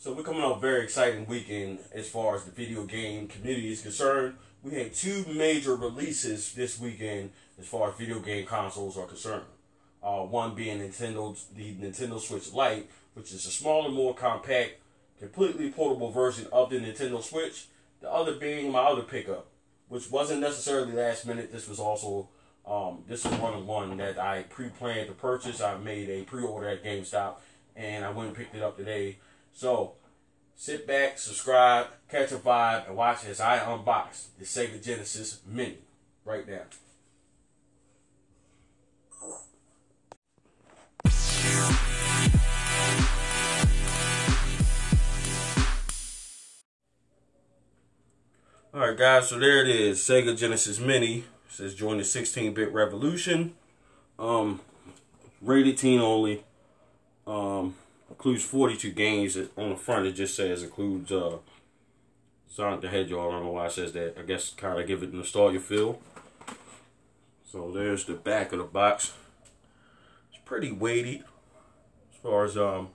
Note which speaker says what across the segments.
Speaker 1: So we're coming off very exciting weekend as far as the video game community is concerned. We had two major releases this weekend as far as video game consoles are concerned. Uh, one being Nintendo's the Nintendo Switch Lite, which is a smaller, more compact, completely portable version of the Nintendo Switch. The other being my other pickup, which wasn't necessarily last minute. This was also um, this is one of one that I pre-planned to purchase. I made a pre-order at GameStop, and I went and picked it up today. So sit back, subscribe, catch a vibe, and watch as I unbox the Sega Genesis Mini right now. Alright guys, so there it is, Sega Genesis Mini. It says join the 16-bit revolution. Um, rated teen only. Um, includes 42 games. On the front, it just says includes uh, Sonic the Hedgehog. I don't know why it says that. I guess kind of give it an nostalgia feel. So there's the back of the box. It's pretty weighty as far as um,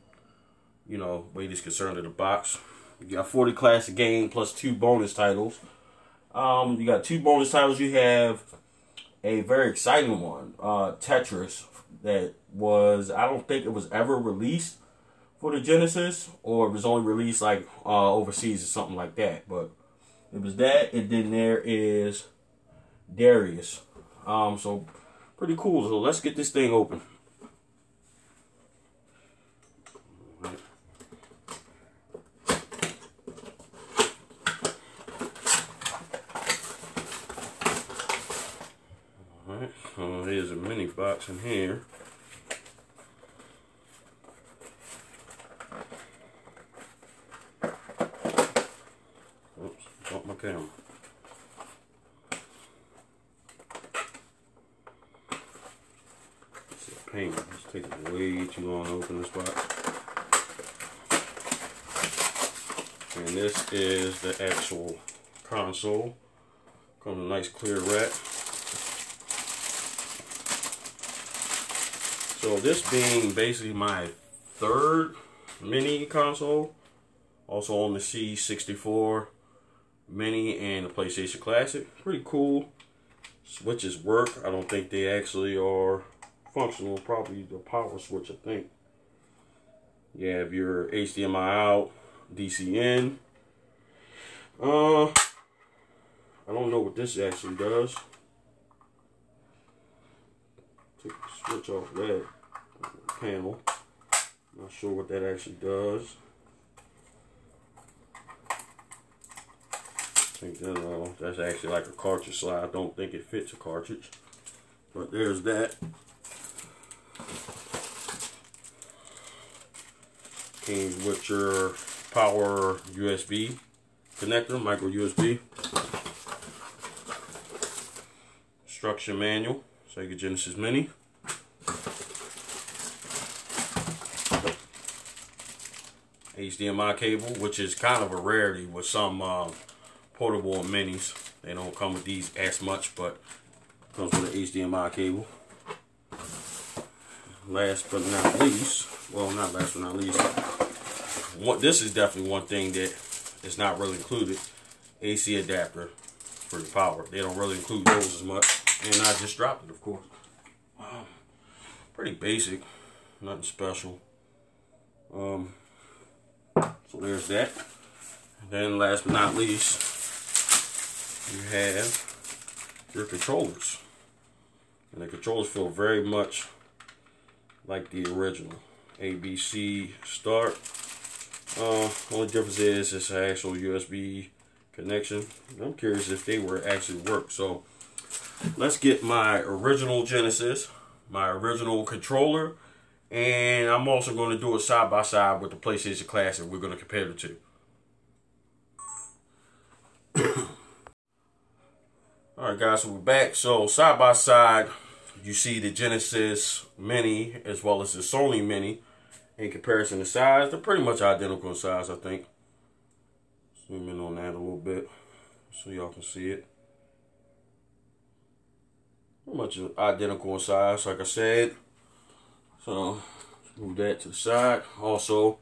Speaker 1: you know, weight is concerned of the box. You got 40 classic game plus two bonus titles. Um, you got two bonus titles. You have a very exciting one, uh, Tetris, that was I don't think it was ever released for the Genesis, or it was only released like uh, overseas or something like that. But it was that, and then there is Darius. Um, so pretty cool. So let's get this thing open. Alright, so here's a mini box in here. Camera. It's a pain. It's taking way too long to open this box. And this is the actual console. Comes a nice clear wrap. So this being basically my third mini console, also on the C64 Mini and the PlayStation Classic. Pretty cool. Switches work. I don't think they actually are functional. Probably the power switch, I think. You have your HDMI out, DC in. Uh, I don't know what this actually does. Take the switch off that panel. Not sure what that actually does. Think that, uh, that's actually like a cartridge slide. I don't think it fits a cartridge. But there's that. Came with your power USB connector, micro USB. Instruction manual, Sega Genesis Mini. HDMI cable, which is kind of a rarity with some uh, portable minis. They don't come with these as much, but comes with an HDMI cable. Last but not least, well, not last but not least, what this is definitely one thing that is not really included. AC adapter for the power. They don't really include those as much. And I just dropped it, of course. Um, pretty basic, nothing special. Um, so there's that. then last but not least, you have your controllers. And the controllers feel very much like the original. ABC start. Uh, only difference is it's an actual USB connection. I'm curious if they were actually work. So let's get my original Genesis, my original controller, and I'm also going to do it side by side with the PlayStation Classic. We're going to compare the two. Alright guys, so we're back. So side by side, you see the Genesis Mini as well as the Sony Mini. In comparison to size, they're pretty much identical in size, I think. Zoom in on that a little bit so y'all can see it. Pretty much identical in size, like I said. So move that to the side. Also,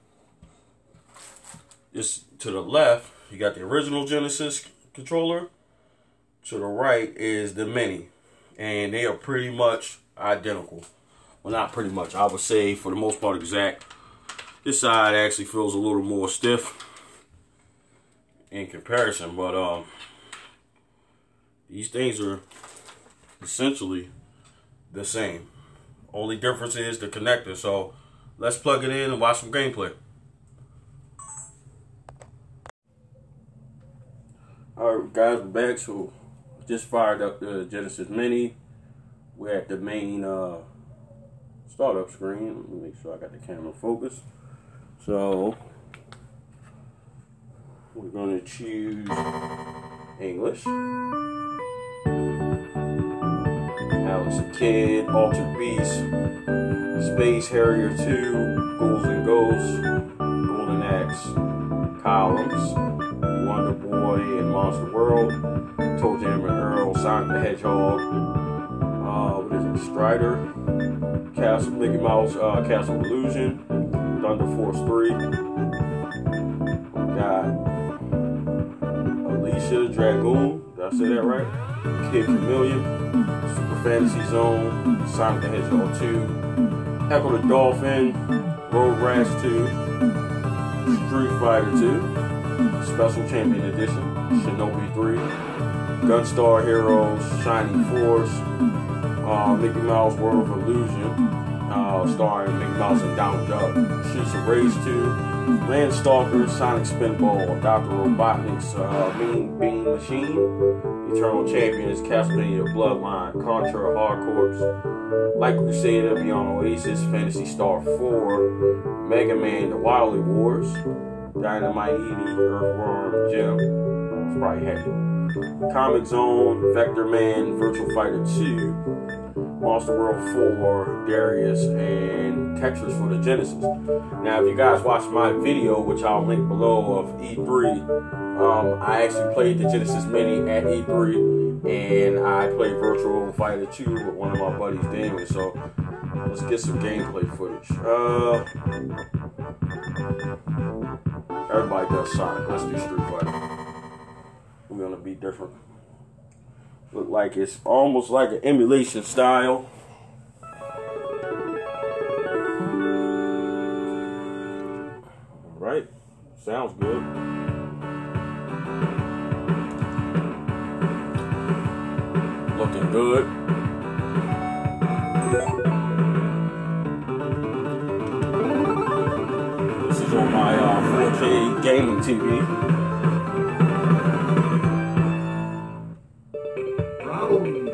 Speaker 1: Just to the left, you got the original Genesis controller. To the right is the Mini, and they are pretty much identical. Well, not pretty much. I would say for the most part exact. This side actually feels a little more stiff in comparison, but um, these things are essentially the same. Only difference is the connector. So let's plug it in and watch some gameplay. Alright guys, we're back. So just fired up the Genesis Mini. We're at the main uh, startup screen. Let me make sure I got the camera focused. So we're going to choose English. Alex the Kidd, Altered Beast, Space Harrier 2, Ghouls and Ghosts, Golden Axe, Columns, Wonder Boy and Monster World, ToeJam and Earl, Sonic the Hedgehog, uh, what is it, Strider, Castle, Mickey Mouse, uh, Castle Illusion, Thunder Force 3, we got Alisia Dragoon, did I say that right? Kid Chameleon, Super Fantasy Zone, Sonic the Hedgehog 2, Ecco the Dolphin, Road Rash 2, Street Fighter 2, Special Champion Edition, Shinobi 3, Gunstar Heroes, Shining Force, uh, Mickey Mouse World of Illusion, uh, starring Mickey Mouse and Donald Duck, Streets of Rage 2, Landstalker, Sonic Spinball, Dr. Robotnik's uh, Mean Bean Machine, Eternal Champions, Castlevania Bloodline, Contra Hard Corps, Light Crusader, Beyond Oasis, Phantasy Star 4, Mega Man, The Wily Wars, Dynamite Edie, Earthworm Jim, it's probably heavy, Comix Zone, Vectorman, Virtual Fighter 2, Monster World 4, Darius, and Tetris for the Genesis. Now, if you guys watch my video, which I'll link below of E3, um, I actually played the Genesis Mini at E3, and I played Virtual Fighter 2 with one of my buddies, Damon. So let's get some gameplay footage. Uh, everybody does Sonic. Let's do Street Fighter. Gonna be different. Look like it's almost like an emulation style. All right, sounds good. Looking good. This is on my uh, 4K gaming TV.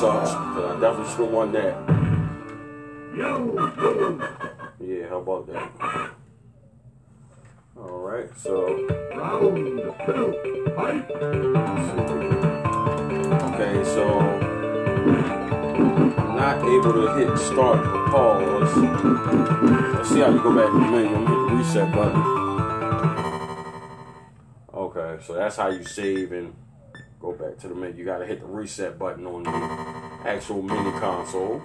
Speaker 1: sucks, but I definitely still want that. Yo. Yeah, how about that? Alright, so. Okay, so. I'm not able to hit start or pause. Let's see how you go back to the menu. Hit the reset button. Okay, so that's how you save and go back to the menu. You gotta hit the reset button on the actual mini console.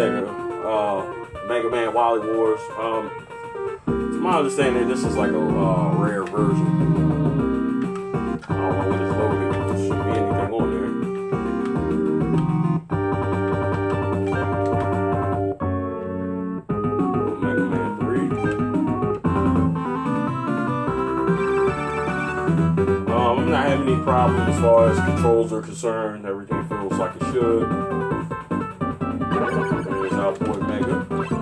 Speaker 1: Uh, Mega Man Wily Wars. Um, to my understanding, this is like a uh, rare version. I don't know what it's. There should be anything on there. Um, I'm not having any problems as far as controls are concerned. Everything feels like it should. Boy Mega.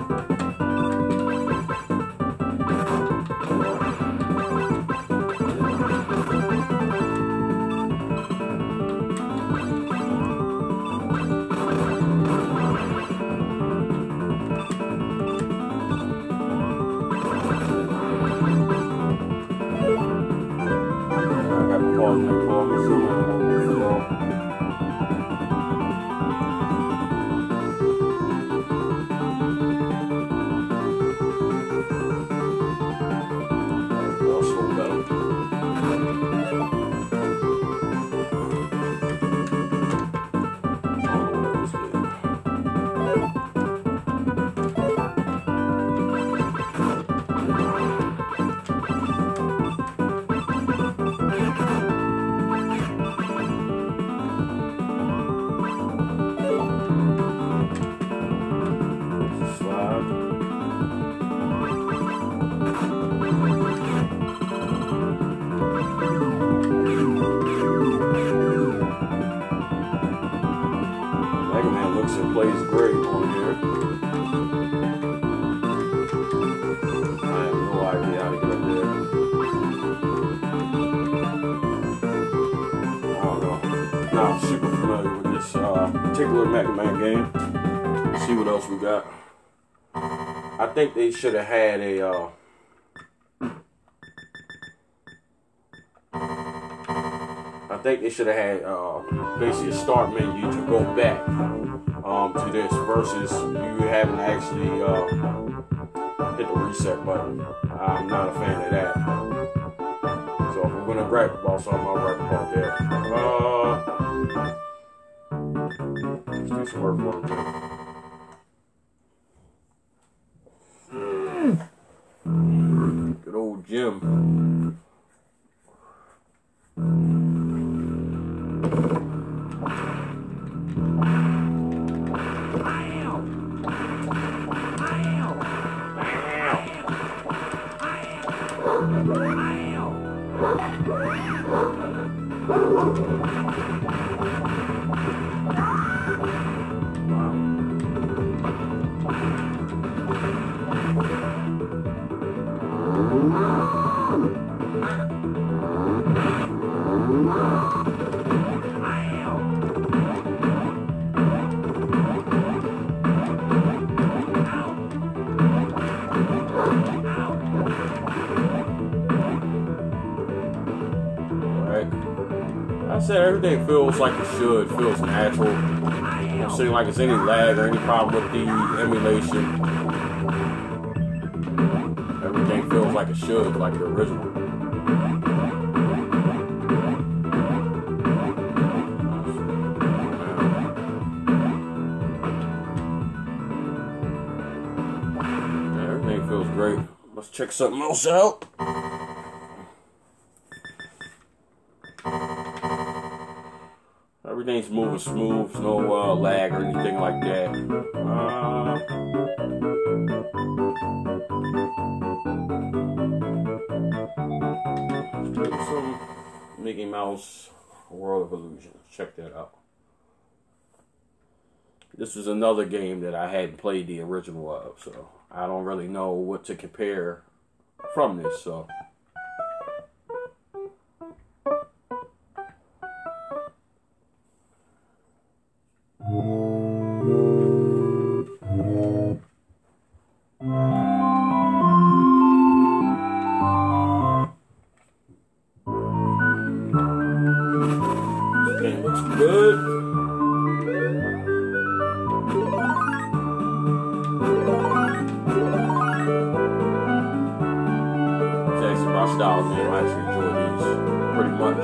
Speaker 1: Uh, particular Mega Man game. Let's see what else we got. I think they should have had a. Uh, I think they should have had uh, basically a start menu to go back um, to this versus you having to actually uh, hit the reset button. I'm not a fan of that. So if we're gonna rap about something, I'll rap about that. Uh, let's work for. Good old Jim. Right. I said everything feels like it should, feels natural. Don't seem like there's any lag or any problem with the emulation. Everything feels like it should, like the original. Everything feels great. Let's check something else out. Everything's moving smooth, no uh, lag or anything like that. Uh, some Mickey Mouse World of Illusions. Check that out. This is another game that I hadn't played the original of, so I don't really know what to compare from this. So. My style game. I actually enjoy these pretty much.